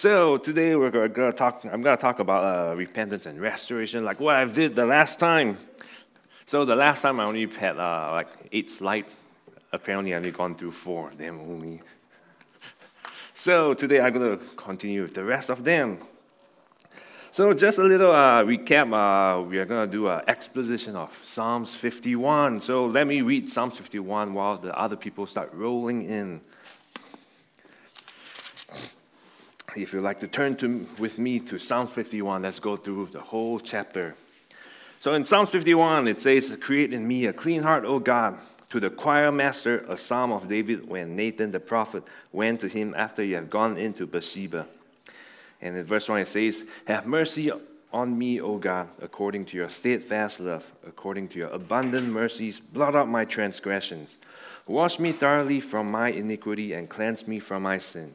So today we're to talk. I'm going to talk about uh, repentance and restoration, like what I did the last time. So the last time I only had uh, like eight slides. Apparently, I've only gone through four of them only. So today I'm going to continue with the rest of them. So just a little uh, recap. Uh, we are going to do an exposition of Psalms 51. So let me read Psalms 51 while the other people start rolling in. If you'd like to turn to, with me to Psalms 51, let's go through the whole chapter. So in Psalms 51, it says, Create in me a clean heart, O God. To the choir master, a psalm of David when Nathan the prophet went to him after he had gone into Bathsheba. And in verse 1, it says, Have mercy on me, O God, according to your steadfast love, according to your abundant mercies, blot out my transgressions. Wash me thoroughly from my iniquity and cleanse me from my sin.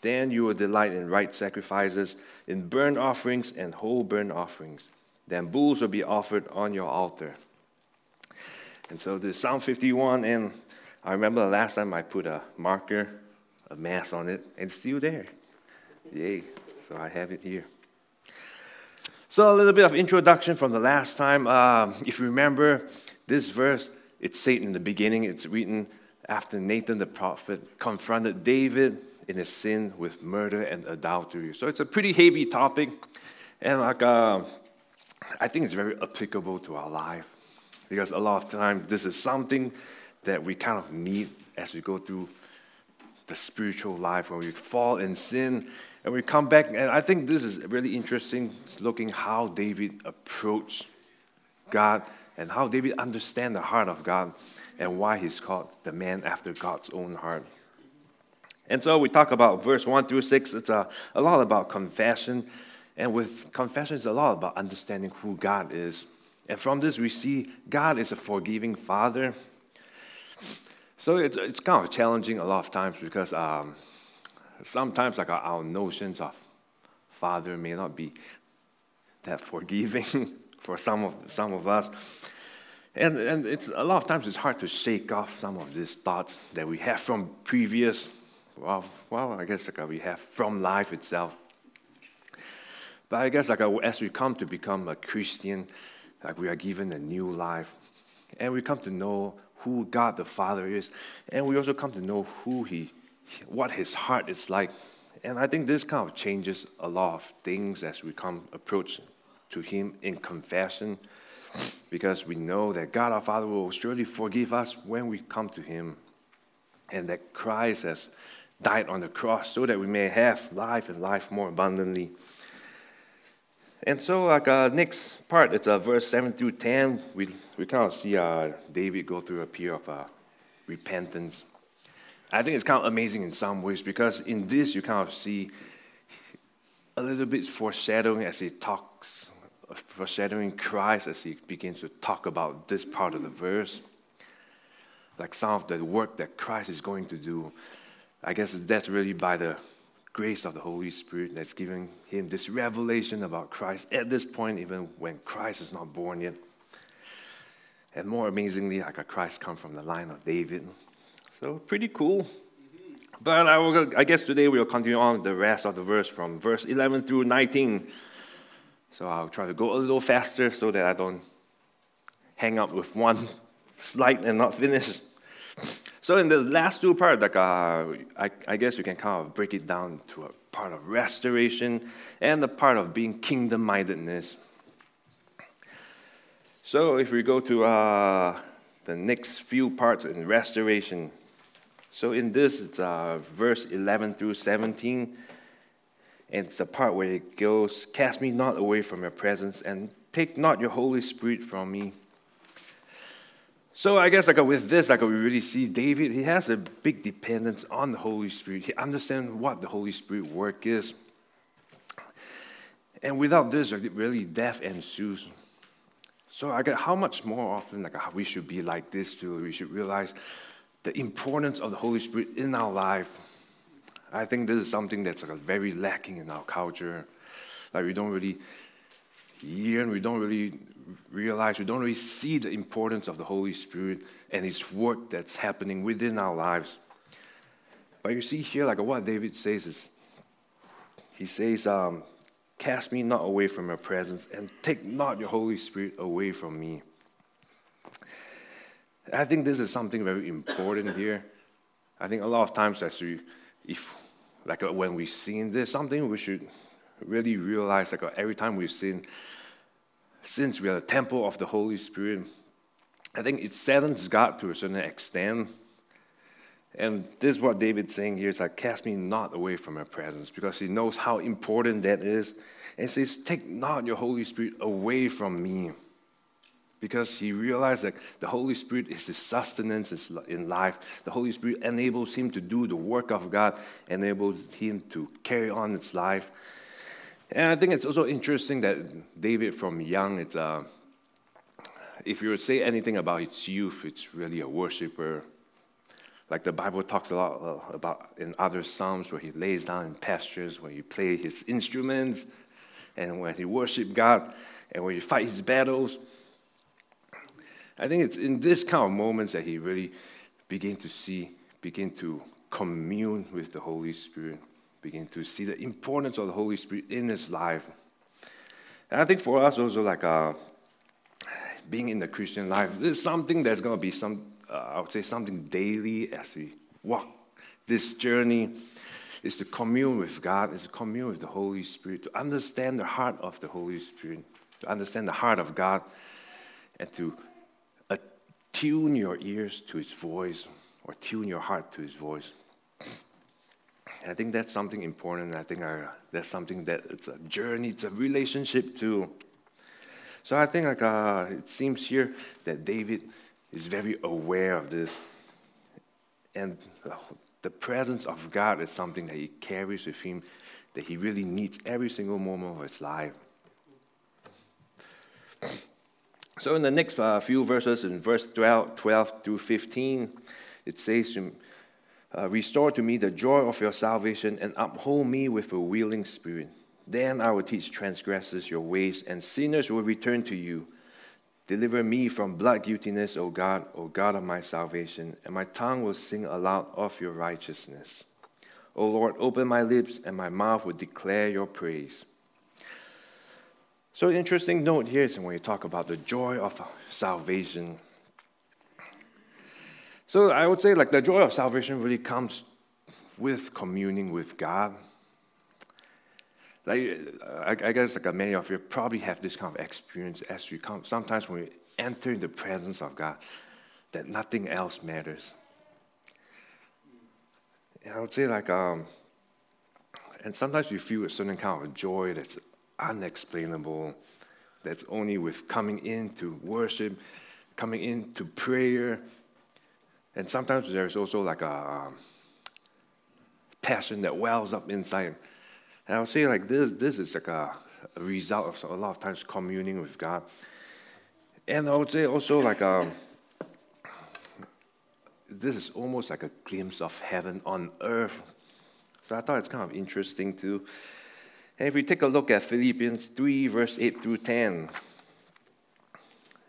Then you will delight in right sacrifices, in burnt offerings and whole burnt offerings. Then bulls will be offered on your altar. And so this Psalm 51, and I remember the last time I put a marker, a mass on it, and it's still there. Yay. So I have it here. So a little bit of introduction from the last time. Um, if you remember this verse, it's Satan in the beginning. It's written after Nathan the prophet confronted David in his sin with murder and adultery. So it's a pretty heavy topic, and like uh, I think it's very applicable to our life because a lot of times this is something that we kind of need as we go through the spiritual life when we fall in sin and we come back. And I think this is really interesting, looking how David approached God and how David understand the heart of God and why he's called the man after God's own heart. And so we talk about verse 1 through 6. It's a, a lot about confession. And with confession, it's a lot about understanding who God is. And from this, we see God is a forgiving Father. So it's, it's kind of challenging a lot of times because um, sometimes like our, our notions of Father may not be that forgiving for some of, some of us. And, and it's a lot of times it's hard to shake off some of these thoughts that we have from previous well, well, I guess like we have from life itself. But I guess like as we come to become a Christian, like we are given a new life, and we come to know who God the Father is, and we also come to know who He, what His heart is like. And I think this kind of changes a lot of things as we come approach to Him in confession, because we know that God our Father will surely forgive us when we come to Him, and that Christ has died on the cross so that we may have life and life more abundantly. And so, like uh, next part, it's uh, verse 7 through 10. We, we kind of see uh, David go through a period of uh, repentance. I think it's kind of amazing in some ways because in this you kind of see a little bit foreshadowing as he talks, foreshadowing Christ as he begins to talk about this part of the verse. Like some of the work that Christ is going to do. I guess that's really by the grace of the Holy Spirit that's giving him this revelation about Christ at this point, even when Christ is not born yet. And more amazingly, like a Christ come from the line of David. So pretty cool. But I, will, I guess today we'll continue on the rest of the verse from verse 11 through 19. So I'll try to go a little faster so that I don't hang up with one slide and not finish. So in the last two parts, like uh, I, I guess you can kind of break it down to a part of restoration and the part of being kingdom-mindedness. So if we go to uh, the next few parts in restoration, so in this, it's uh, verse 11 through 17. And it's the part where it goes, Cast me not away from your presence, and take not your Holy Spirit from me. So I guess like with this, like we really see David, he has a big dependence on the Holy Spirit. He understands what the Holy Spirit work is. And without this, really death ensues. So I get how much more often like we should be like this too. We should realize the importance of the Holy Spirit in our life. I think this is something that's like very lacking in our culture. Like we don't really hear and we don't really realize, we don't really see the importance of the Holy Spirit and His work that's happening within our lives. But you see here, like what David says is, he says, um, Cast me not away from your presence, and take not your Holy Spirit away from me. I think this is something very important here. I think a lot of times, as we, if like when we sin, there's something we should really realize. Like every time we sin, since we are the temple of the Holy Spirit, I think it saddens God to a certain extent. And this is what David's saying here: is like, cast me not away from your presence, because he knows how important that is. And says, take not your Holy Spirit away from me. Because he realized that the Holy Spirit is his sustenance in life. The Holy Spirit enables him to do the work of God, enables him to carry on his life. And I think it's also interesting that David, from young, it's uh, if you would say anything about his youth, it's really a worshiper. Like the Bible talks a lot uh, about in other Psalms where he lays down in pastures, where he plays his instruments, and when he worships God, and when he fights his battles. I think it's in this kind of moments that he really begin to see, begin to commune with the Holy Spirit begin to see the importance of the Holy Spirit in his life. And I think for us also, like uh, being in the Christian life, this is something that's going to be some, uh, I would say, something daily as we walk this journey. Is to commune with God, is to commune with the Holy Spirit, to understand the heart of the Holy Spirit, to understand the heart of God, and to attune your ears to His voice or tune your heart to His voice. I think that's something important. I think I, that's something that it's a journey, it's a relationship too. So I think like uh, it seems here that David is very aware of this, and the presence of God is something that he carries with him, that he really needs every single moment of his life. So in the next uh, few verses, in verse 12, 12 through 15, it says uh, Restore to me the joy of your salvation and uphold me with a willing spirit. Then I will teach transgressors your ways, and sinners will return to you. Deliver me from blood guiltiness, O God, O God of my salvation, and my tongue will sing aloud of your righteousness. O Lord, open my lips, and my mouth will declare your praise. So, interesting note here is when you talk about the joy of salvation. So I would say like the joy of salvation really comes with communing with God. Like I, I guess like many of you probably have this kind of experience as we come. Sometimes when we enter in the presence of God, that nothing else matters. And I would say like um, and sometimes we feel a certain kind of joy that's unexplainable, that's only with coming into worship, coming into prayer and sometimes there's also like a um, passion that wells up inside. And I would say like this, this is like a, a result of a lot of times communing with God. And I would say also like um, this is almost like a glimpse of heaven on earth. So I thought it's kind of interesting too. And if we take a look at Philippians 3, verse 8 through 10,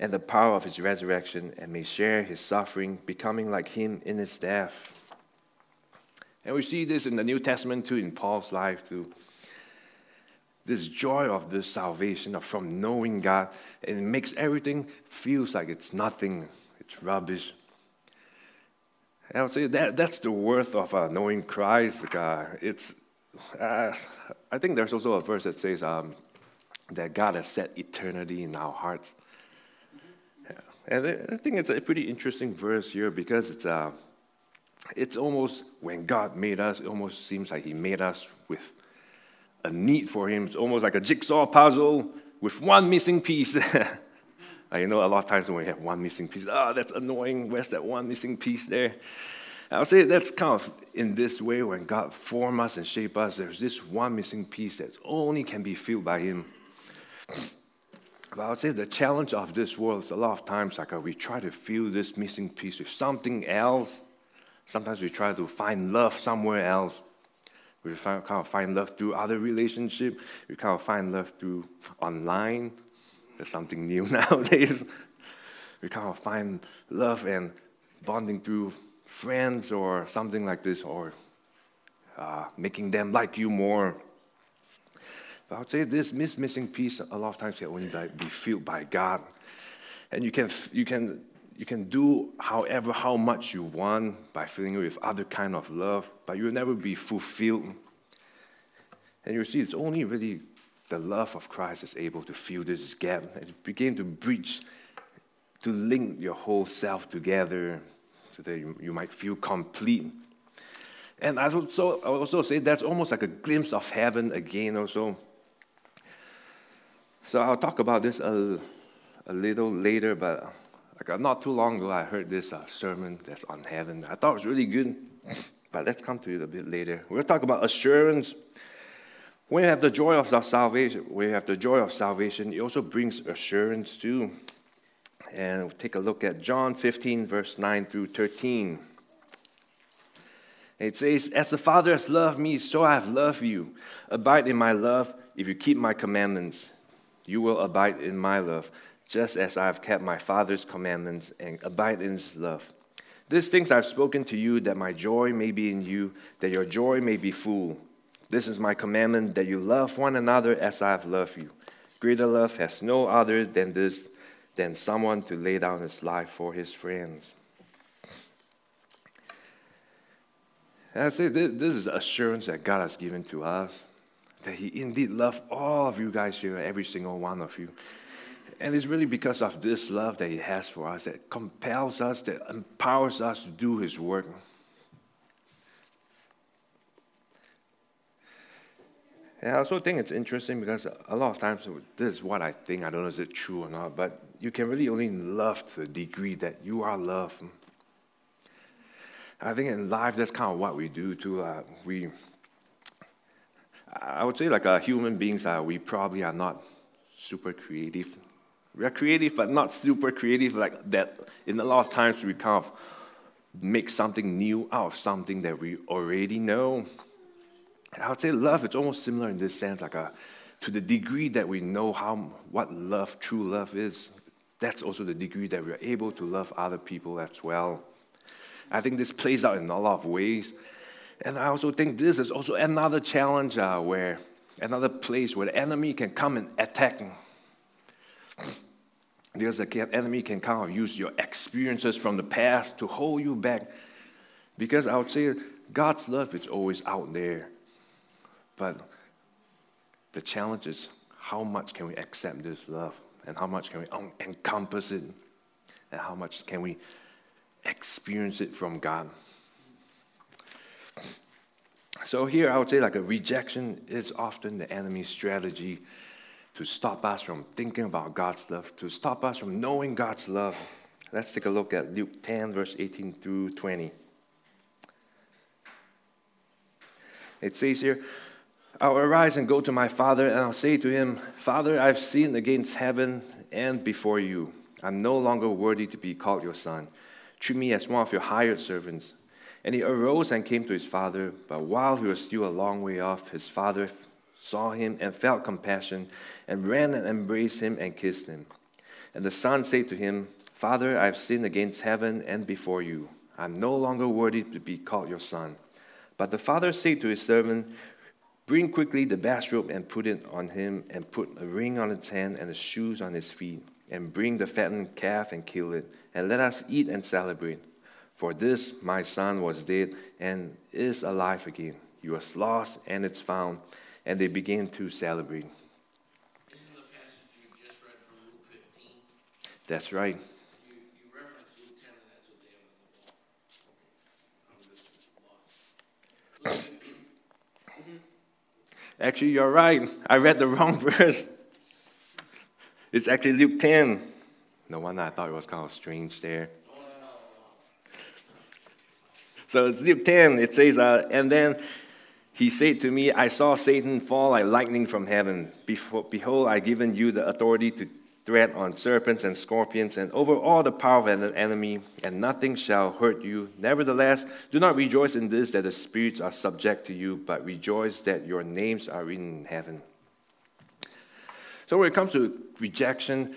and the power of his resurrection and may share his suffering, becoming like him in his death. And we see this in the New Testament too, in Paul's life too. This joy of this salvation of from knowing God, and it makes everything feels like it's nothing, it's rubbish. And I would say that that's the worth of uh, knowing Christ. God. It's, uh, I think there's also a verse that says um, that God has set eternity in our hearts. And I think it's a pretty interesting verse here because it's, uh, it's almost when God made us, it almost seems like He made us with a need for Him. It's almost like a jigsaw puzzle with one missing piece. I know a lot of times when we have one missing piece, oh, that's annoying. Where's that one missing piece there? I would say that's kind of in this way when God form us and shape us, there's this one missing piece that only can be filled by Him. I would say the challenge of this world is a lot of times like uh, we try to fill this missing piece with something else. Sometimes we try to find love somewhere else. We find, kind of find love through other relationship. We kind of find love through online. There's something new nowadays. We kind of find love and bonding through friends or something like this, or uh, making them like you more. But I would say this missing piece a lot of times can only be filled by God. And you can, you can, you can do however, how much you want by filling it with other kind of love, but you'll never be fulfilled. And you see, it's only really the love of Christ is able to fill this gap and begin to bridge, to link your whole self together so that you, you might feel complete. And I also, I also say that's almost like a glimpse of heaven again, also. So I'll talk about this a, a little later, but like not too long ago, I heard this uh, sermon that's on heaven. I thought it was really good, but let's come to it a bit later. We'll talk about assurance. When you have the joy of salvation, when you have the joy of salvation, it also brings assurance too. And we'll take a look at John 15, verse 9 through 13. It says, As the Father has loved me, so I have loved you. Abide in my love if you keep my commandments. You will abide in my love, just as I have kept my Father's commandments and abide in his love. These things I've spoken to you, that my joy may be in you, that your joy may be full. This is my commandment, that you love one another as I have loved you. Greater love has no other than this, than someone to lay down his life for his friends. And I say this is assurance that God has given to us that He indeed loved all of you guys here, every single one of you. And it's really because of this love that He has for us that compels us, that empowers us to do His work. And I also think it's interesting because a lot of times, this is what I think, I don't know if it's true or not, but you can really only love to the degree that you are loved. I think in life, that's kind of what we do too. Uh, we I would say, like uh, human beings, uh, we probably are not super creative. We are creative, but not super creative. Like that, in a lot of times, we kind of make something new out of something that we already know. I would say love, it's almost similar in this sense, like a, uh, to the degree that we know how what love, true love is. That's also the degree that we are able to love other people as well. I think this plays out in a lot of ways. And I also think this is also another challenge uh, where, another place where the enemy can come and attack. Because the enemy can kind of use your experiences from the past to hold you back. Because I would say God's love is always out there. But the challenge is how much can we accept this love? And how much can we encompass it? And how much can we experience it from God? So here I would say like a rejection is often the enemy's strategy to stop us from thinking about God's love, to stop us from knowing God's love. Let's take a look at Luke 10, verse 18 through 20. It says here, I'll arise and go to my father, and I'll say to him, Father, I've sinned against heaven and before you. I'm no longer worthy to be called your son. Treat me as one of your hired servants. And he arose and came to his father, but while he was still a long way off, his father saw him and felt compassion, and ran and embraced him and kissed him. And the son said to him, Father, I have sinned against heaven and before you. I'm no longer worthy to be called your son. But the father said to his servant, Bring quickly the best robe and put it on him, and put a ring on his hand and the shoes on his feet, and bring the fattened calf and kill it, and let us eat and celebrate. For this my son was dead and is alive again. He was lost and it's found. And they began to celebrate. That's right. Actually, you're right. I read the wrong verse. It's actually Luke 10. No wonder I thought it was kind of strange there. So it's Luke 10. It says, uh, And then he said to me, I saw Satan fall like lightning from heaven. Behold, I've given you the authority to tread on serpents and scorpions and over all the power of the enemy, and nothing shall hurt you. Nevertheless, do not rejoice in this that the spirits are subject to you, but rejoice that your names are written in heaven. So when it comes to rejection,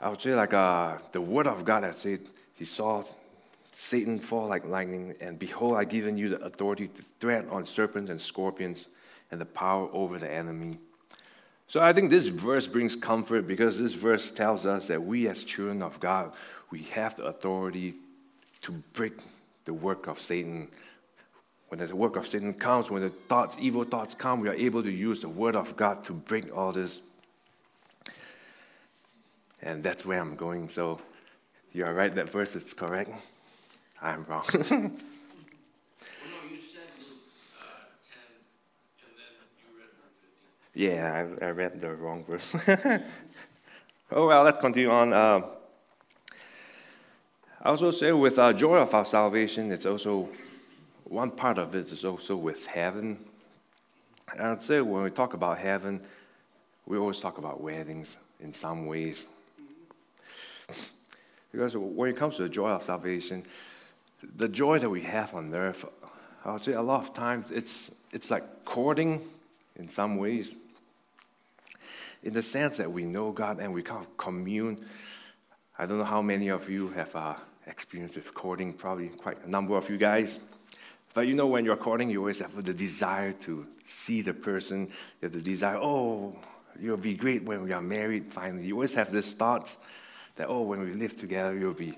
I would say like uh, the word of God that said he saw Satan fall like lightning, and behold, I've given you the authority to tread on serpents and scorpions and the power over the enemy. So I think this verse brings comfort because this verse tells us that we, as children of God, we have the authority to break the work of Satan. When the work of Satan comes, when the thoughts, evil thoughts come, we are able to use the word of God to break all this. And that's where I'm going. So you are right, that verse is correct. I'm wrong. Yeah, I, I read the wrong verse. oh, well, let's continue on. Uh, I also say with our joy of our salvation, it's also one part of it is also with heaven. And I'd say when we talk about heaven, we always talk about weddings in some ways. Because when it comes to the joy of salvation, the joy that we have on earth, I would say a lot of times it's, it's like courting in some ways in the sense that we know God and we kind of commune. I don't know how many of you have uh, experience with courting, probably quite a number of you guys. But you know, when you're courting, you always have the desire to see the person. You have the desire, oh, you'll be great when we are married finally. You always have this thought that, oh, when we live together, you'll be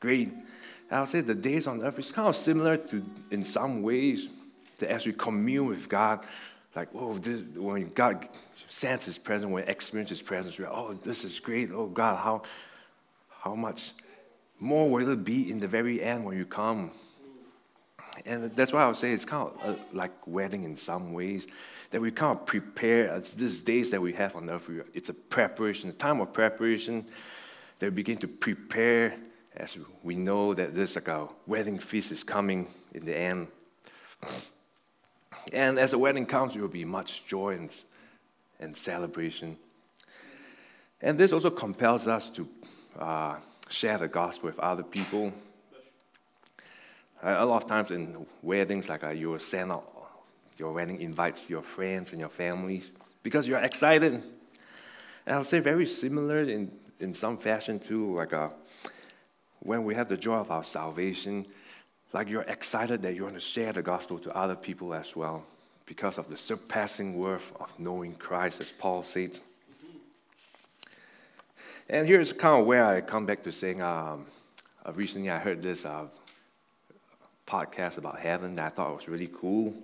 great. And I'll say the days on earth is kind of similar to, in some ways, that as we commune with God, like, oh, this, when God sense His presence, when experience His presence, we're, like, oh, this is great. Oh, God, how, how much more will it be in the very end when you come? And that's why I would say it's kind of uh, like wedding in some ways, that we kind of prepare, It's these days that we have on earth, it's a preparation, a time of preparation, that we begin to prepare as we know that this like a wedding feast is coming in the end. And as the wedding comes, there will be much joy and, and celebration. And this also compels us to uh, share the gospel with other people. A lot of times in weddings, like uh, you will send out your wedding invites to your friends and your families because you're excited. And I'll say very similar in, in some fashion too, like uh, when we have the joy of our salvation, like you're excited that you want to share the gospel to other people as well because of the surpassing worth of knowing Christ, as Paul said. And here's kind of where I come back to saying um, uh, recently I heard this uh, podcast about heaven that I thought was really cool.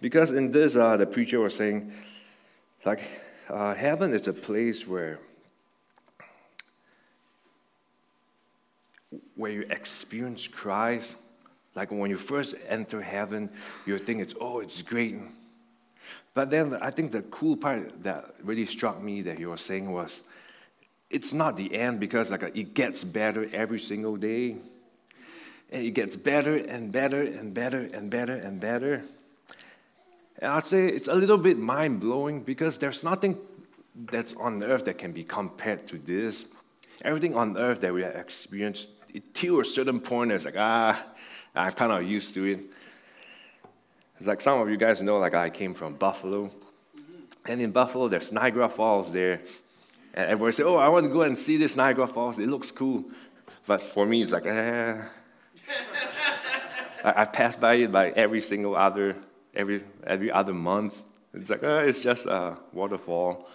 Because in this, uh, the preacher was saying, like, uh, heaven is a place where where you experience Christ like when you first enter heaven, you think it's, oh, it's great. But then I think the cool part that really struck me that you were saying was it's not the end because like it gets better every single day. And it gets better and better and better and better and better. And I'd say it's a little bit mind blowing because there's nothing that's on earth that can be compared to this. Everything on earth that we have experienced, till a certain point, it's like, ah, I'm kind of used to it. It's like some of you guys know, like I came from Buffalo. And in Buffalo, there's Niagara Falls there. And everybody say, oh, I want to go and see this Niagara Falls. It looks cool. But for me, it's like, eh. I, I pass by it like every single other, every, every other month. It's like, oh, it's just a waterfall.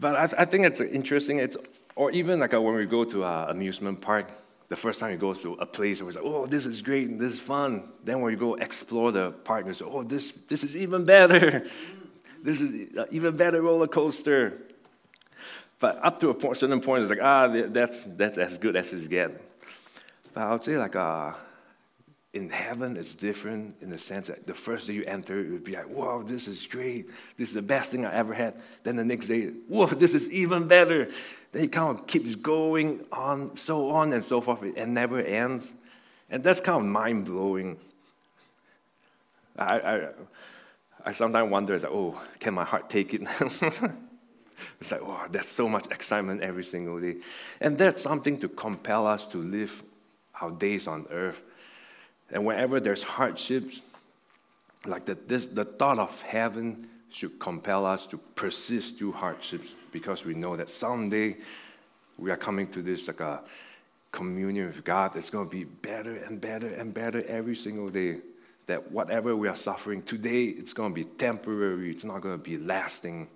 But I, I, think it's interesting. It's, or even like when we go to an amusement park, the first time you go to a place, we're like, oh, this is great, this is fun. Then when you go explore the park, you say, oh, this, this is even better. This is an even better roller coaster. But up to a point, certain point, it's like, ah, that's, that's as good as it's getting. But I would say, like, uh, in heaven, it's different in the sense that the first day you enter, it would be like, whoa, this is great. This is the best thing I ever had. Then the next day, whoa, this is even better. Then it kind of keeps going on, so on and so forth, and never ends. And that's kind of mind blowing. I, I, I sometimes wonder, like, oh, can my heart take it? it's like, wow, there's so much excitement every single day. And that's something to compel us to live our days on earth. And whenever there's hardships, like the, this, the thought of heaven should compel us to persist through hardships because we know that someday we are coming to this like a communion with God that's going to be better and better and better every single day. That whatever we are suffering today, it's going to be temporary, it's not going to be lasting.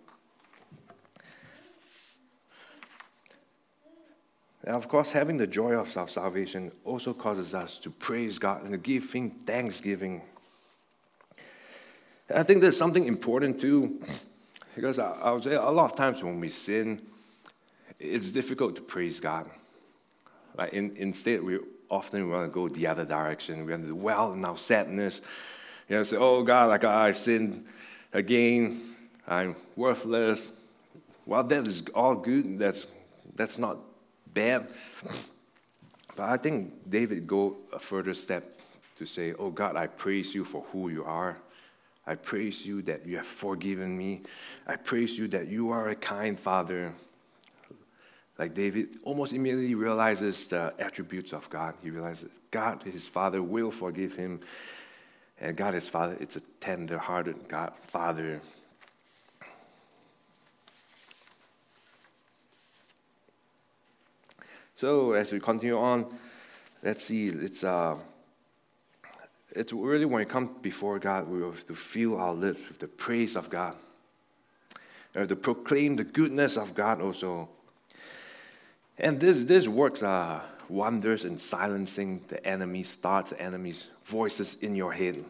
And of course, having the joy of our salvation also causes us to praise God and to give Him thanksgiving. And I think there's something important too because I, I would say a lot of times when we sin, it's difficult to praise God. Like in, instead, we often want to go the other direction. We want to dwell in our sadness. You know, say, oh God, like I sinned again. I'm worthless. Well, that is all good. That's, that's not bad. But I think David go a further step to say, oh God, I praise you for who you are. I praise you that you have forgiven me. I praise you that you are a kind father. Like David almost immediately realizes the attributes of God. He realizes God, his father, will forgive him. And God, his father, it's a tender hearted God, father. So as we continue on, let's see, it's. Uh, it's really when we come before God, we have to fill our lips with the praise of God. We have to proclaim the goodness of God also. And this, this works uh, wonders in silencing the enemy's thoughts, the enemy's voices in your head.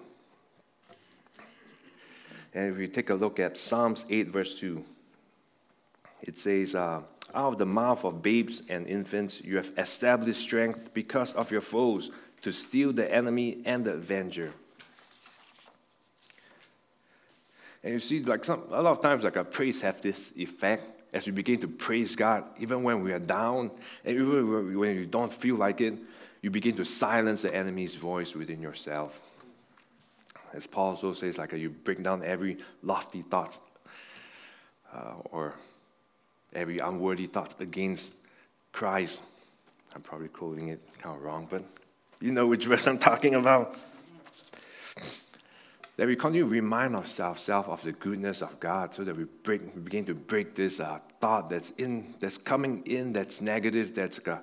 And if we take a look at Psalms 8, verse 2, it says, uh, Out of the mouth of babes and infants, you have established strength because of your foes to steal the enemy and the avenger. And you see, like some, a lot of times, like our praise have this effect as we begin to praise God, even when we are down, and even when you don't feel like it, you begin to silence the enemy's voice within yourself. As Paul also says, like you bring down every lofty thought uh, or every unworthy thought against Christ. I'm probably quoting it kind of wrong, but you know which verse I'm talking about. That we continue to remind ourselves of the goodness of God so that we, break, we begin to break this uh, thought that's, in, that's coming in, that's negative, that's uh,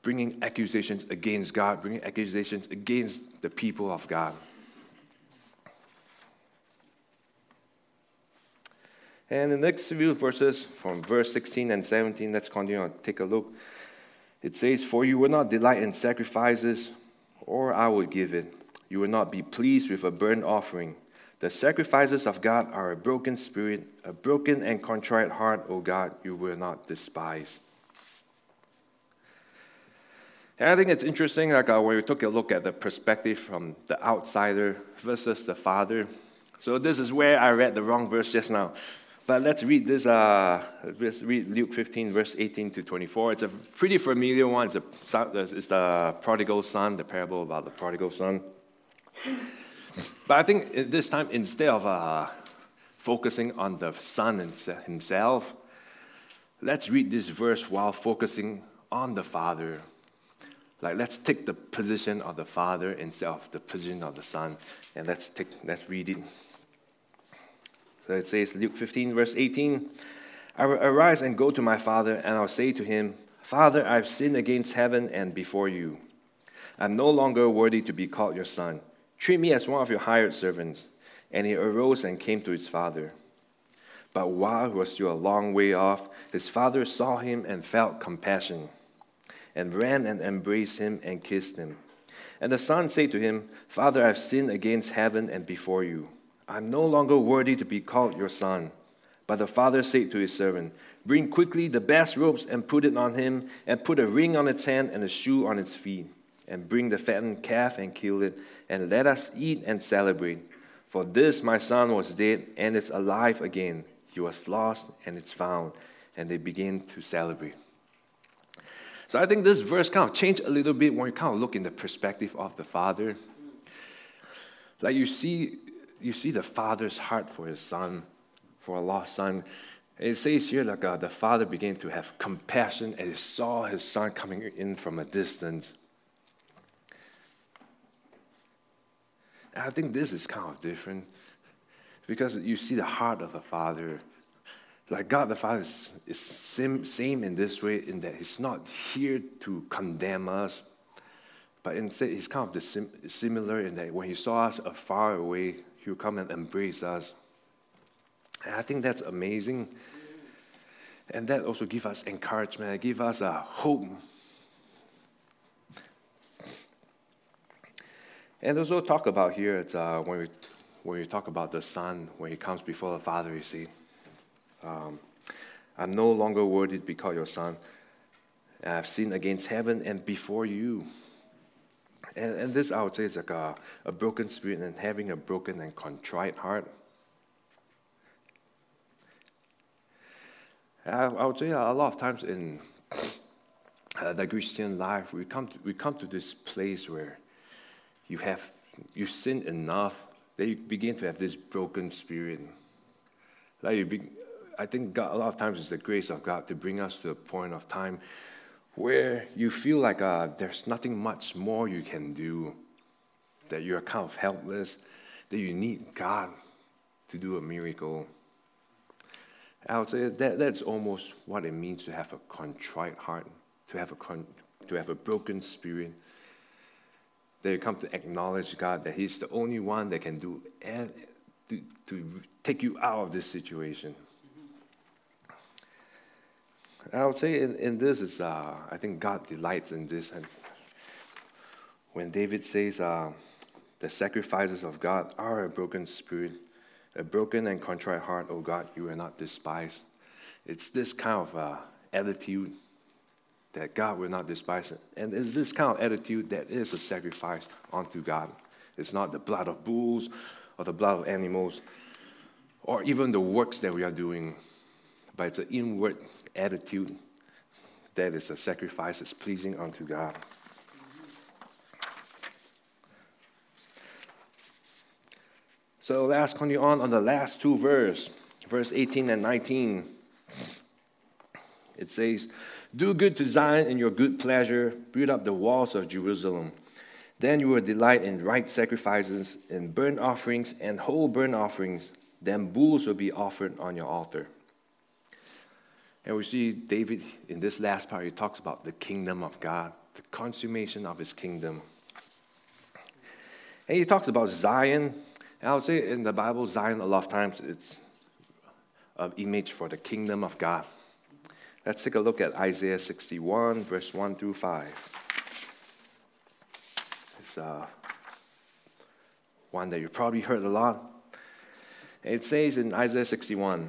bringing accusations against God, bringing accusations against the people of God. And the next few verses, from verse 16 and 17, let's continue and take a look. It says, For you will not delight in sacrifices, or I will give it. You will not be pleased with a burnt offering. The sacrifices of God are a broken spirit, a broken and contrite heart, O God, you will not despise. And I think it's interesting, like uh, when we took a look at the perspective from the outsider versus the father. So this is where I read the wrong verse just now. But let's read this. Uh, let's read Luke 15, verse 18 to 24. It's a pretty familiar one. It's, a, it's the prodigal son, the parable about the prodigal son. But I think this time, instead of uh, focusing on the son himself, let's read this verse while focusing on the father like, let's take the position of the Father instead of the position of the Son, and let's, take, let's read it. So it says, Luke 15, verse 18 I will arise and go to my father, and I'll say to him, Father, I've sinned against heaven and before you. I'm no longer worthy to be called your son. Treat me as one of your hired servants. And he arose and came to his father. But while he was still a long way off, his father saw him and felt compassion and ran and embraced him and kissed him. And the son said to him, Father, I've sinned against heaven and before you. I'm no longer worthy to be called your son. But the father said to his servant, Bring quickly the best robes and put it on him, and put a ring on its hand and a shoe on its feet. And bring the fattened calf and kill it, and let us eat and celebrate. For this my son was dead and is alive again. He was lost and it's found. And they begin to celebrate. So I think this verse kind of changed a little bit when you kind of look in the perspective of the father. Like you see, you see the father's heart for his son, for a lost son. It says here like uh, the father began to have compassion as he saw his son coming in from a distance. And I think this is kind of different because you see the heart of the father like God the Father is, is same, same in this way, in that He's not here to condemn us, but instead He's kind of similar in that when He saw us far away, He would come and embrace us. And I think that's amazing. And that also gives us encouragement, give us a hope. And there's also talk about here, it's, uh, when, we, when we talk about the Son, when He comes before the Father, you see. Um, I'm no longer worthy to be called your son. I've sinned against heaven and before you. And, and this, I would say, is like a, a broken spirit and having a broken and contrite heart. I, I would say a lot of times in uh, the Christian life, we come, to, we come to this place where you have you sin enough that you begin to have this broken spirit. Like you be, I think God, a lot of times it's the grace of God to bring us to a point of time where you feel like uh, there's nothing much more you can do, that you're kind of helpless, that you need God to do a miracle. I would say that that's almost what it means to have a contrite heart, to have a, con- to have a broken spirit. That you come to acknowledge God that He's the only one that can do and to, to take you out of this situation. I would say in, in this is, uh, I think God delights in this. And when David says, uh, the sacrifices of God are a broken spirit, a broken and contrite heart, oh God, you are not despised. It's this kind of uh, attitude that God will not despise. And it's this kind of attitude that is a sacrifice unto God. It's not the blood of bulls or the blood of animals or even the works that we are doing, but it's an inward attitude that is a sacrifice is pleasing unto God. So let's continue on on the last two verse, verse 18 and 19. It says, Do good to Zion in your good pleasure, build up the walls of Jerusalem. Then you will delight in right sacrifices, in burnt offerings and whole burnt offerings. Then bulls will be offered on your altar. And we see David in this last part, he talks about the kingdom of God, the consummation of his kingdom. And he talks about Zion. And I would say in the Bible, Zion, a lot of times, it's an image for the kingdom of God. Let's take a look at Isaiah 61, verse 1 through 5. It's uh, one that you probably heard a lot. It says in Isaiah 61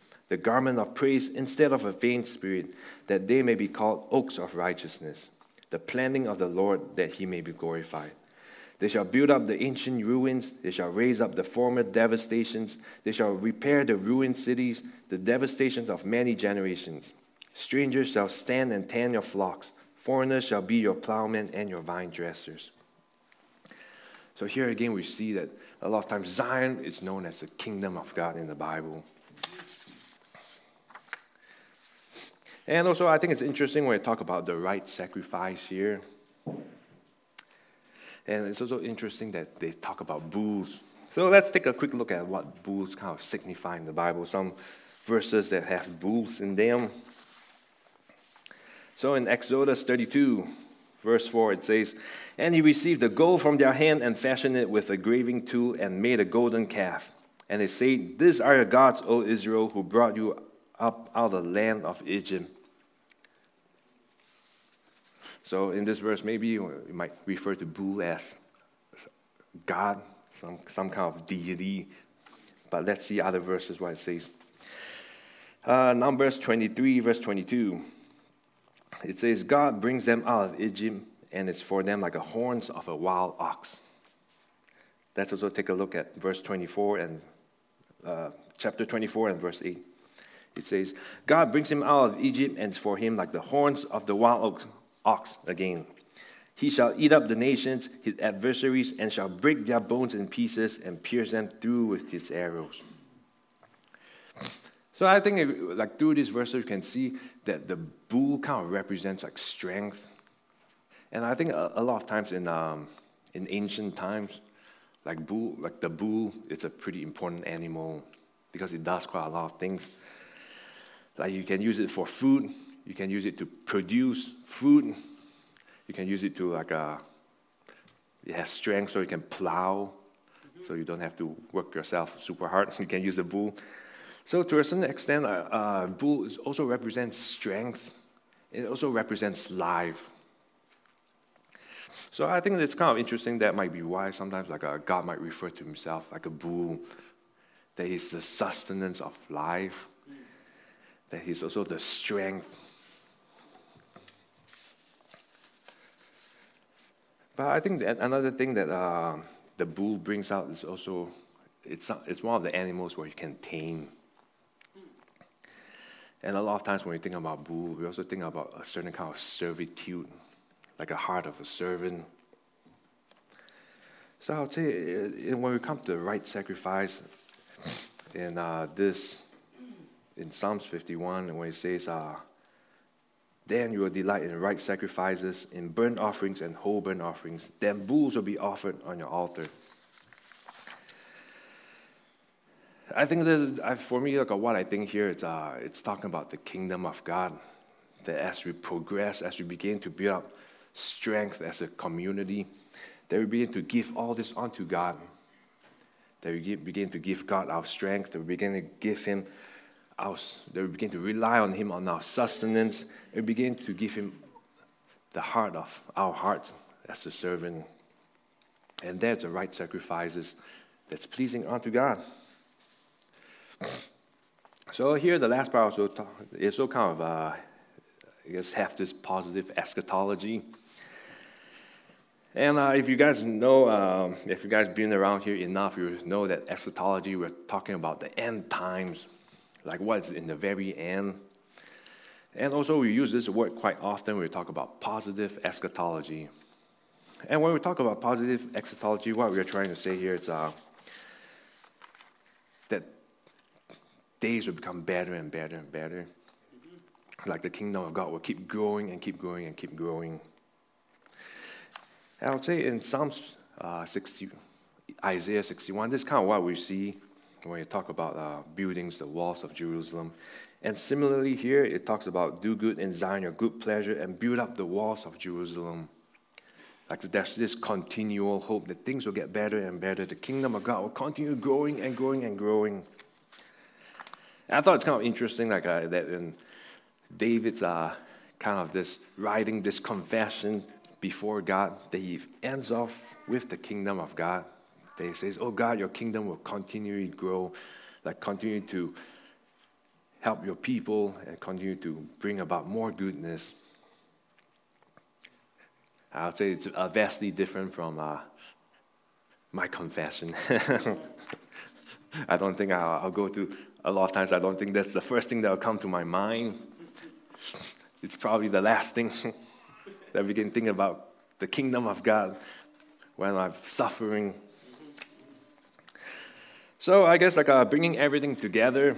the garment of praise instead of a vain spirit, that they may be called oaks of righteousness, the planting of the Lord, that he may be glorified. They shall build up the ancient ruins. They shall raise up the former devastations. They shall repair the ruined cities, the devastations of many generations. Strangers shall stand and tend your flocks. Foreigners shall be your plowmen and your vine dressers. So here again, we see that a lot of times Zion is known as the kingdom of God in the Bible. And also, I think it's interesting when we talk about the right sacrifice here. And it's also interesting that they talk about bulls. So let's take a quick look at what bulls kind of signify in the Bible. Some verses that have bulls in them. So in Exodus 32, verse 4, it says, And he received the gold from their hand and fashioned it with a graving tool and made a golden calf. And they say, These are your gods, O Israel, who brought you up out of the land of Egypt. So in this verse, maybe you might refer to Bull as God, some, some kind of deity. But let's see other verses what it says. Uh, Numbers 23, verse 22. It says, God brings them out of Egypt, and it's for them like the horns of a wild ox. Let's also take a look at verse 24 and uh, chapter 24 and verse 8. It says, God brings him out of Egypt, and for him like the horns of the wild ox, again. He shall eat up the nations, his adversaries, and shall break their bones in pieces and pierce them through with his arrows. So I think, like through this verse, you can see that the bull kind of represents like strength, and I think a, a lot of times in um, in ancient times, like bull, like the bull, it's a pretty important animal because it does quite a lot of things. Like you can use it for food, you can use it to produce food. You can use it to like a, uh, it has strength so you can plow, so you don't have to work yourself super hard. You can use the bull. So to a certain extent, uh, uh, bull also represents strength. It also represents life. So I think it's kind of interesting. That might be why sometimes like a, God might refer to himself like a bull, that he's the sustenance of life, that he's also the strength But I think that another thing that uh, the bull brings out is also it's, it's one of the animals where you can tame. And a lot of times when we think about bull, we also think about a certain kind of servitude, like a heart of a servant. So I would say when we come to the right sacrifice, in uh, this, in Psalms 51, when it says, uh, then you will delight in right sacrifices, in burnt offerings and whole burnt offerings. Then bulls will be offered on your altar. I think this, for me, like what I think here, it's, uh, it's talking about the kingdom of God. That as we progress, as we begin to build up strength as a community, that we begin to give all this unto God. That we begin to give God our strength, that we begin to give Him our, that we begin to rely on Him on our sustenance, we begin to give Him the heart of our hearts as a servant. And that's the right sacrifices that's pleasing unto God. So here, the last part also is so kind of, uh, I guess, have this positive eschatology. And uh, if you guys know, um, if you guys been around here enough, you know that eschatology, we're talking about the end times like what's in the very end. And also, we use this word quite often when we talk about positive eschatology. And when we talk about positive eschatology, what we're trying to say here is uh, that days will become better and better and better. Like the kingdom of God will keep growing and keep growing and keep growing. And I would say in Psalms uh, 60, Isaiah 61, this is kind of what we see when you talk about uh, buildings, the walls of Jerusalem, And similarly, here it talks about do good in Zion, your good pleasure, and build up the walls of Jerusalem. Like there's this continual hope that things will get better and better. The kingdom of God will continue growing and growing and growing. And I thought it's kind of interesting, like uh, that in David's uh, kind of this writing this confession before God, that he ends off with the kingdom of God. He says, "Oh God, your kingdom will continually grow, like continue to help your people and continue to bring about more goodness. I would say it's uh, vastly different from uh, my confession. I don't think I'll, I'll, go through a lot of times. I don't think that's the first thing that will come to my mind. It's probably the last thing that we can think about the kingdom of God when I'm suffering. So I guess like uh, bringing everything together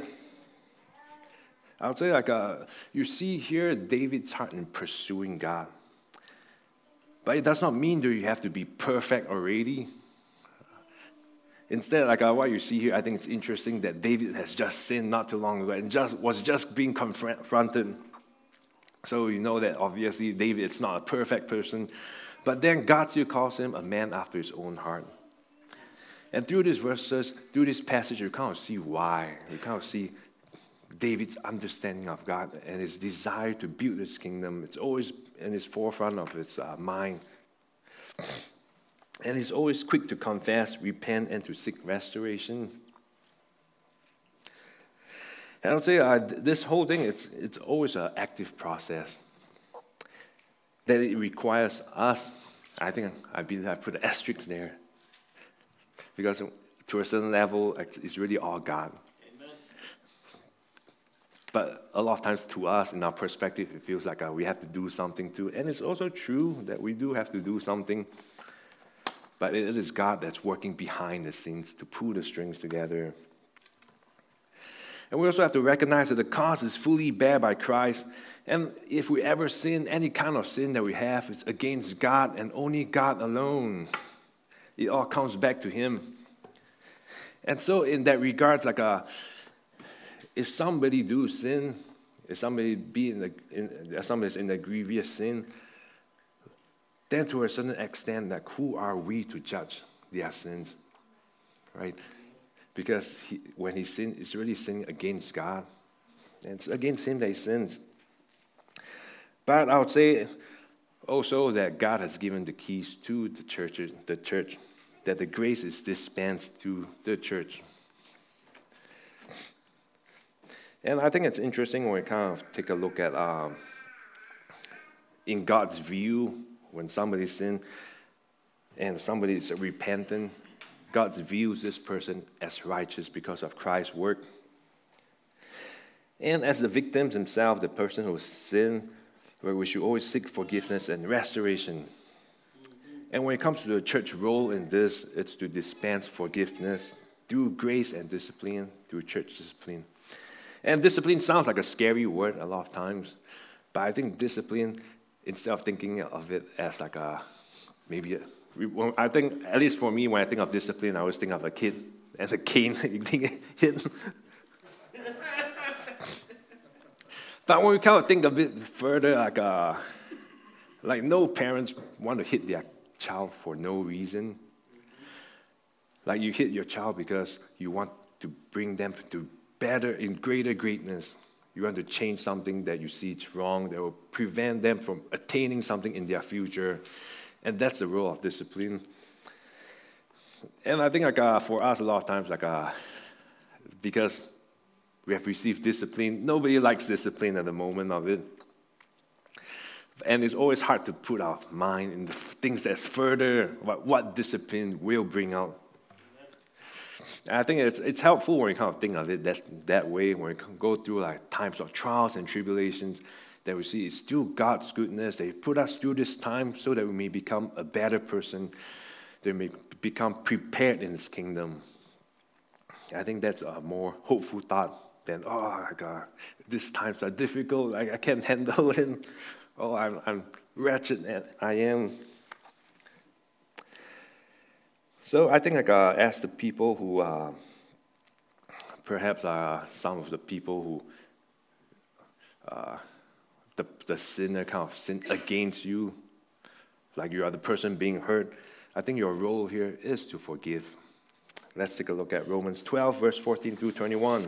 I would say, like, uh, you see here David's heart in pursuing God. But it does not mean that you have to be perfect already. Instead, like uh, what you see here, I think it's interesting that David has just sinned not too long ago and just was just being confronted. So you know that obviously David is not a perfect person, but then God still calls him a man after his own heart. And through these verses, through this passage, you kind of see why. You kind of see David's understanding of God and his desire to build his kingdom. It's always in his forefront of his uh, mind. And he's always quick to confess, repent, and to seek restoration. And I would say uh, this whole thing, it's, it's always an active process. That it requires us, I think I I put an asterisk there. Because to a certain level, it's really all God. But a lot of times to us, in our perspective, it feels like uh, we have to do something too. And it's also true that we do have to do something. But it is God that's working behind the scenes to pull the strings together. And we also have to recognize that the cost is fully bear by Christ. And if we ever sin, any kind of sin that we have, it's against God and only God alone. It all comes back to Him. And so, in that regards, like a uh, if somebody do sin, if somebody be in the in, somebody's in a grievous sin, then to a certain extent, like who are we to judge their sins, right? Because he, when he sinned, it's really sinning against God, and it's against Him that he sins. But I would say also that God has given the keys to the church, the church, that the grace is dispensed to the church. And I think it's interesting when we kind of take a look at um, in God's view, when somebody sin and somebody is repentant, God views this person as righteous because of Christ's work. And as the victims themselves, the person who sinned, where we should always seek forgiveness and restoration. And when it comes to the church role in this, it's to dispense forgiveness through grace and discipline, through church discipline. And discipline sounds like a scary word a lot of times, but I think discipline, instead of thinking of it as like a maybe a, I think at least for me, when I think of discipline, I always think of a kid and a cane being hit. But when we kind of think a bit further, like uh, like no parents want to hit their child for no reason. Like you hit your child because you want to bring them to better, in greater greatness. You want to change something that you see is wrong that will prevent them from attaining something in their future. And that's the role of discipline. And I think like uh, for us, a lot of times, like uh, because we have received discipline, nobody likes discipline at the moment of it. And it's always hard to put our mind in the things that's further, what, what discipline will bring out and I think it's, it's helpful when you kind of think of it that, that way, when you go through like times of trials and tribulations, that we see it's still God's goodness. They put us through this time so that we may become a better person, we may become prepared in His kingdom. I think that's a more hopeful thought than, oh God, these times are difficult, I, I can't handle it. Oh, I'm, I'm wretched, and I am. So I think i like uh, as the people who uh, perhaps are some of the people who uh, the, the sinner kind of sin against you, like you are the person being hurt, I think your role here is to forgive. Let's take a look at Romans 12, verse 14 through 21.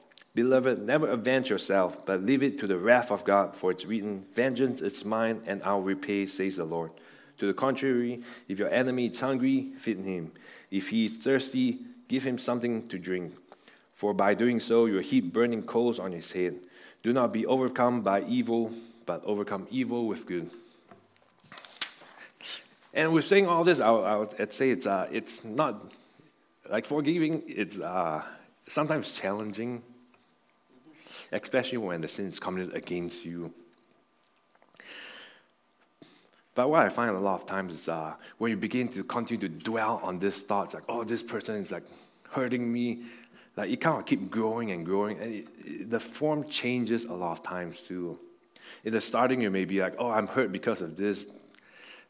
Beloved, never avenge yourself, but leave it to the wrath of God, for it's written, Vengeance is mine, and I'll repay, says the Lord. To the contrary, if your enemy is hungry, feed him. If he is thirsty, give him something to drink. For by doing so, you will heap burning coals on his head. Do not be overcome by evil, but overcome evil with good. And with saying all this, I, I would say it's, uh, it's not like forgiving, it's uh, sometimes challenging, especially when the sin is committed against you. But what I find a lot of times is uh, when you begin to continue to dwell on these thoughts, like, oh, this person is like hurting me, like it kind of keep growing and growing. And it, it, the form changes a lot of times too. In the starting, you may be like, oh, I'm hurt because of this.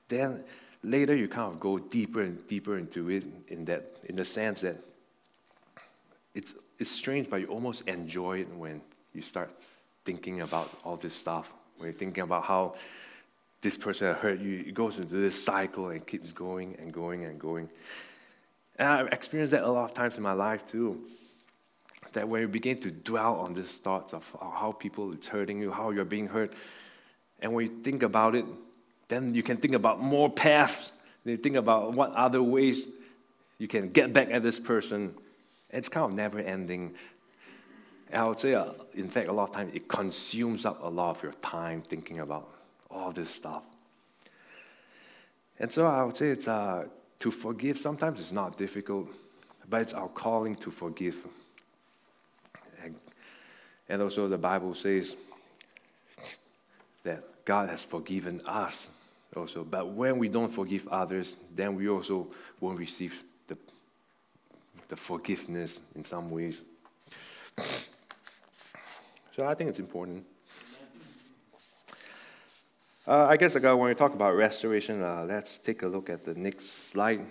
Then later you kind of go deeper and deeper into it in that in the sense that it's it's strange but you almost enjoy it when you start thinking about all this stuff when you're thinking about how this person hurt you it goes into this cycle and keeps going and going and going and i've experienced that a lot of times in my life too that when you begin to dwell on these thoughts of how people is hurting you how you're being hurt and when you think about it then you can think about more paths. You think about what other ways you can get back at this person. It's kind of never ending. I would say, uh, in fact, a lot of times it consumes up a lot of your time thinking about all this stuff. And so I would say it's uh, to forgive. Sometimes it's not difficult, but it's our calling to forgive. And, and also, the Bible says that God has forgiven us also. But when we don't forgive others, then we also won't receive the, the forgiveness in some ways. So I think it's important. Uh, I guess when we talk about restoration, uh, let's take a look at the next slide.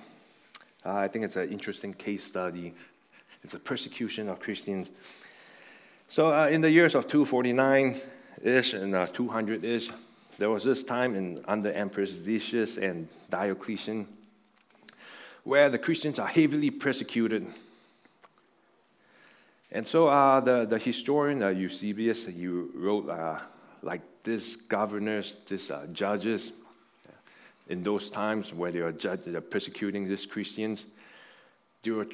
Uh, I think it's an interesting case study. It's a persecution of Christians. So uh, in the years of 249 ish and uh, 200 ish, there was this time in, under Emperors Decius and Diocletian where the Christians are heavily persecuted. And so uh, the, the historian uh, Eusebius, he wrote uh, like these governors, these uh, judges, in those times where they were judge, they're persecuting these Christians, they were,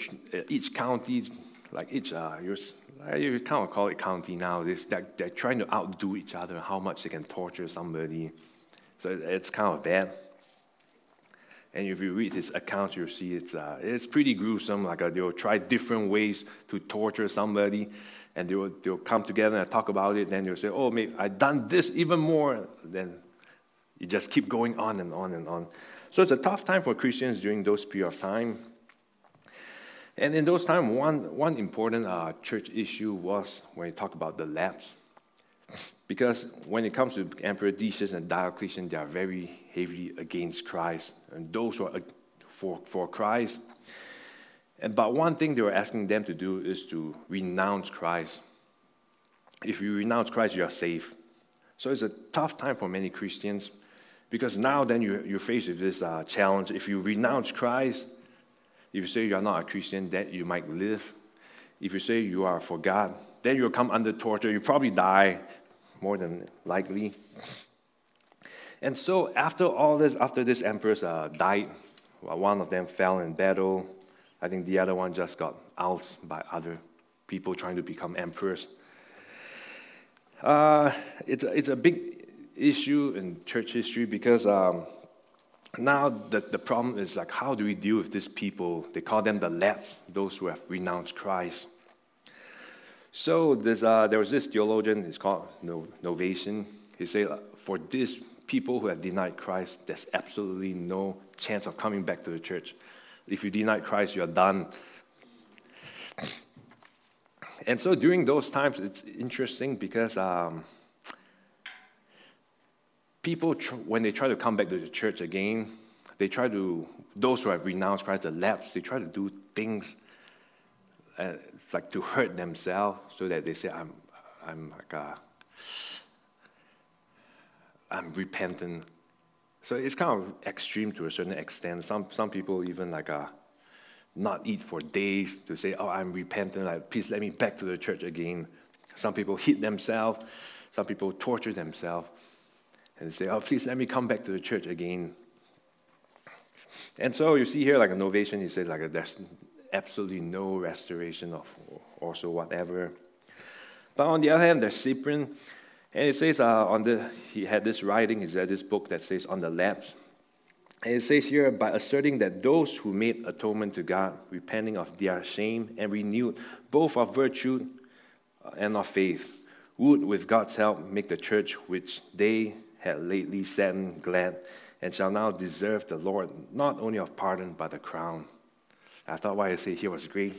each county, like each, uh, you kind of call it county now, they're trying to outdo each other how much they can torture somebody. So it's kind of bad. And if you read his account, you'll see it's, uh, it's pretty gruesome. Like uh, they'll try different ways to torture somebody, and they'll, they'll come together and talk about it. Then they'll say, oh, maybe I've done this even more. Then you just keep going on and on and on. So it's a tough time for Christians during those period of time. And in those times, one, one important uh, church issue was when you talk about the lapse. Because when it comes to Emperor Decius and Diocletian, they are very heavy against Christ. And those who are for, for Christ. And, but one thing they were asking them to do is to renounce Christ. If you renounce Christ, you are safe. So it's a tough time for many Christians because now then you, you're faced with this uh, challenge. If you renounce Christ, if you say you are not a Christian, then you might live. If you say you are for God, then you'll come under torture. You probably die, more than likely. And so, after all this, after this emperors uh, died, one of them fell in battle. I think the other one just got out by other people trying to become emperors. Uh, it's, it's a big issue in church history because um, now the, the problem is like how do we deal with these people they call them the lapsed those who have renounced christ so uh, there was this theologian he's called Novatian. he said for these people who have denied Christ, there's absolutely no chance of coming back to the church. If you deny Christ, you're done. And so during those times, it's interesting because um, people, tr- when they try to come back to the church again, they try to, those who have renounced Christ, the lapsed, they try to do things uh, like to hurt themselves so that they say, I'm, I'm like a, I'm repentant. So it's kind of extreme to a certain extent. Some, some people even like uh, not eat for days to say, oh, I'm repentant, like, please let me back to the church again. Some people hit themselves. Some people torture themselves and say, oh, please let me come back to the church again. And so you see here, like a Novatian, he says, like, there's absolutely no restoration of also whatever. But on the other hand, there's Cyprian, and it says uh, on the, he had this writing, he had this book that says on the Lapsed. And it says here, by asserting that those who made atonement to God, repenting of their shame and renewed both of virtue and of faith, would, with God's help, make the church which they had lately saddened glad, and shall now deserve the Lord not only of pardon, but a crown. I thought what I say here was great.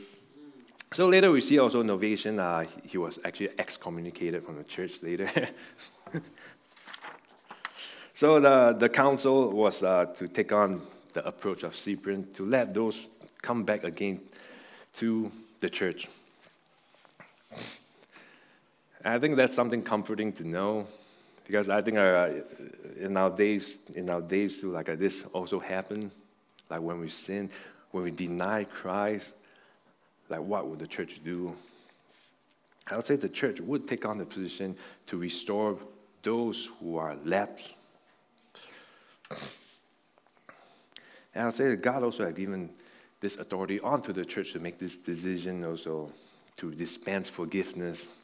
So later we see also Novatian, uh, he was actually excommunicated from the church later. so the, the council was uh, to take on the approach of Cyprian to let those come back again to the church. I think that's something comforting to know because I think uh, in our days, in our days too, like uh, this also happened. Like when we sin, when we deny Christ, like what would the church do? I would say the church would take on the position to restore those who are left. And I would say that God also had given this authority onto the church to make this decision also to dispense forgiveness.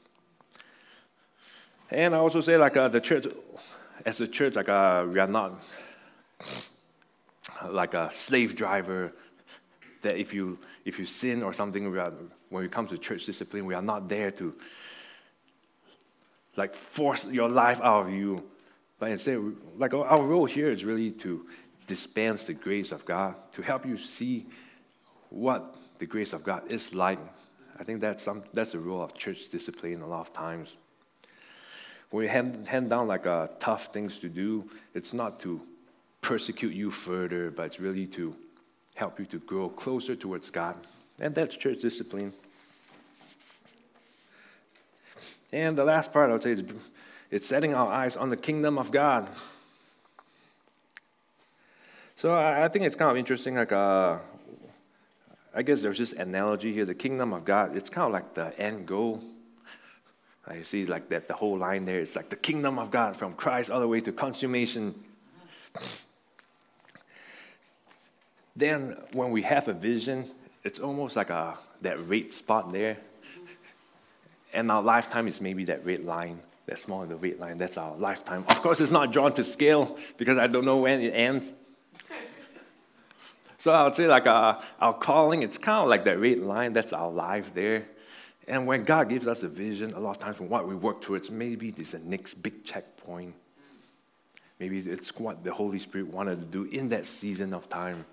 And I also say like uh, the church, as a church, like uh, we are not like a slave driver that if you if you sin or something, we are, when it comes to church discipline, we are not there to like force your life out of you. But instead, like our role here is really to dispense the grace of God, to help you see what the grace of God is like. I think that's, some, that's the role of church discipline a lot of times. When we hand, hand down like uh, tough things to do, it's not to persecute you further, but it's really to help you to grow closer towards God. And that's church discipline. And the last part I would say is it's setting our eyes on the kingdom of God. So I, think it's kind of interesting. Like, uh, I guess there's this analogy here: the kingdom of God. It's kind of like the end goal. I you see, like that the whole line there. It's like the kingdom of God from Christ all the way to consummation. Then, when we have a vision, it's almost like a, that red spot there. And our lifetime is maybe that red line, that small the red line. That's our lifetime. Of course, it's not drawn to scale because I don't know when it ends. So I would say, like our, uh, our calling, it's kind of like that red line. That's our life there. And when God gives us a vision, a lot of times from what we work towards, maybe this is the next big checkpoint. Maybe it's what the Holy Spirit wanted to do in that season of time.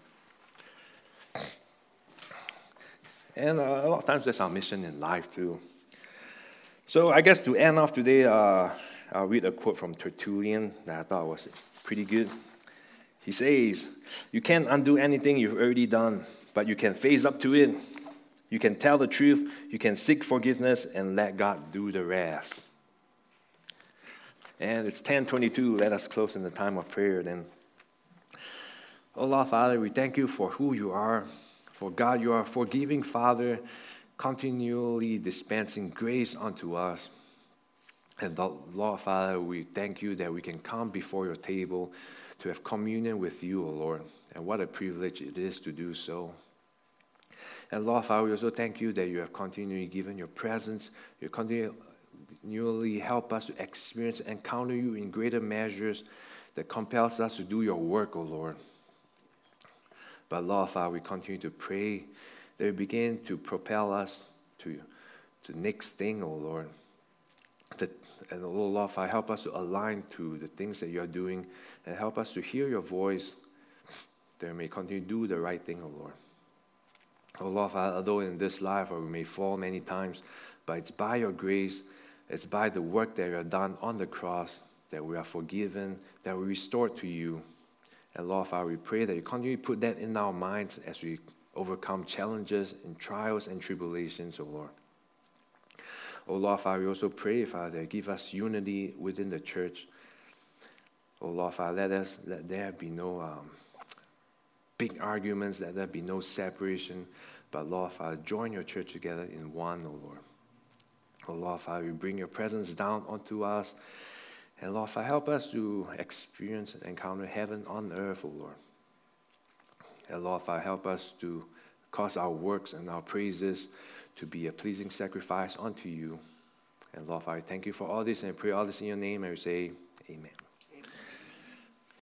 And uh, a lot of times that's our mission in life too. So I guess to end off today, uh, I'll read a quote from Tertullian that I thought was pretty good. He says, You can't undo anything you've already done, but you can face up to it. You can tell the truth, you can seek forgiveness, and let God do the rest. And it's 1022. Let us close in the time of prayer then. Oh, Lord Father, we thank you for who you are. For God, you are a forgiving Father, continually dispensing grace unto us. And Lord Father, we thank you that we can come before your table to have communion with you, O Lord. And what a privilege it is to do so. And Lord Father, we also thank you that you have continually given your presence. You continually help us to experience and encounter you in greater measures that compels us to do your work, O Lord. But Lord Father, we continue to pray that you begin to propel us to the next thing, O oh Lord. that, and oh Lord, Father, help us to align to the things that you are doing and help us to hear your voice that we may continue to do the right thing, oh Lord. Oh Lord, Father, although in this life we may fall many times, but it's by your grace, it's by the work that you have done on the cross that we are forgiven, that we restored to you. And Lord, Father, we pray that you continue to put that in our minds as we overcome challenges and trials and tribulations, oh Lord. Oh Lord, Father, we also pray, Father, give us unity within the church. Oh Lord, Father, let us let there be no um, big arguments, let there be no separation, but Lord, Father, join your church together in one, oh Lord. Oh Lord, Father, we bring your presence down onto us. And Lord, Father, help us to experience and encounter heaven on earth, oh Lord. And Lord, Father, help us to cause our works and our praises to be a pleasing sacrifice unto you. And Lord, Father, thank you for all this and I pray all this in your name and we say, Amen.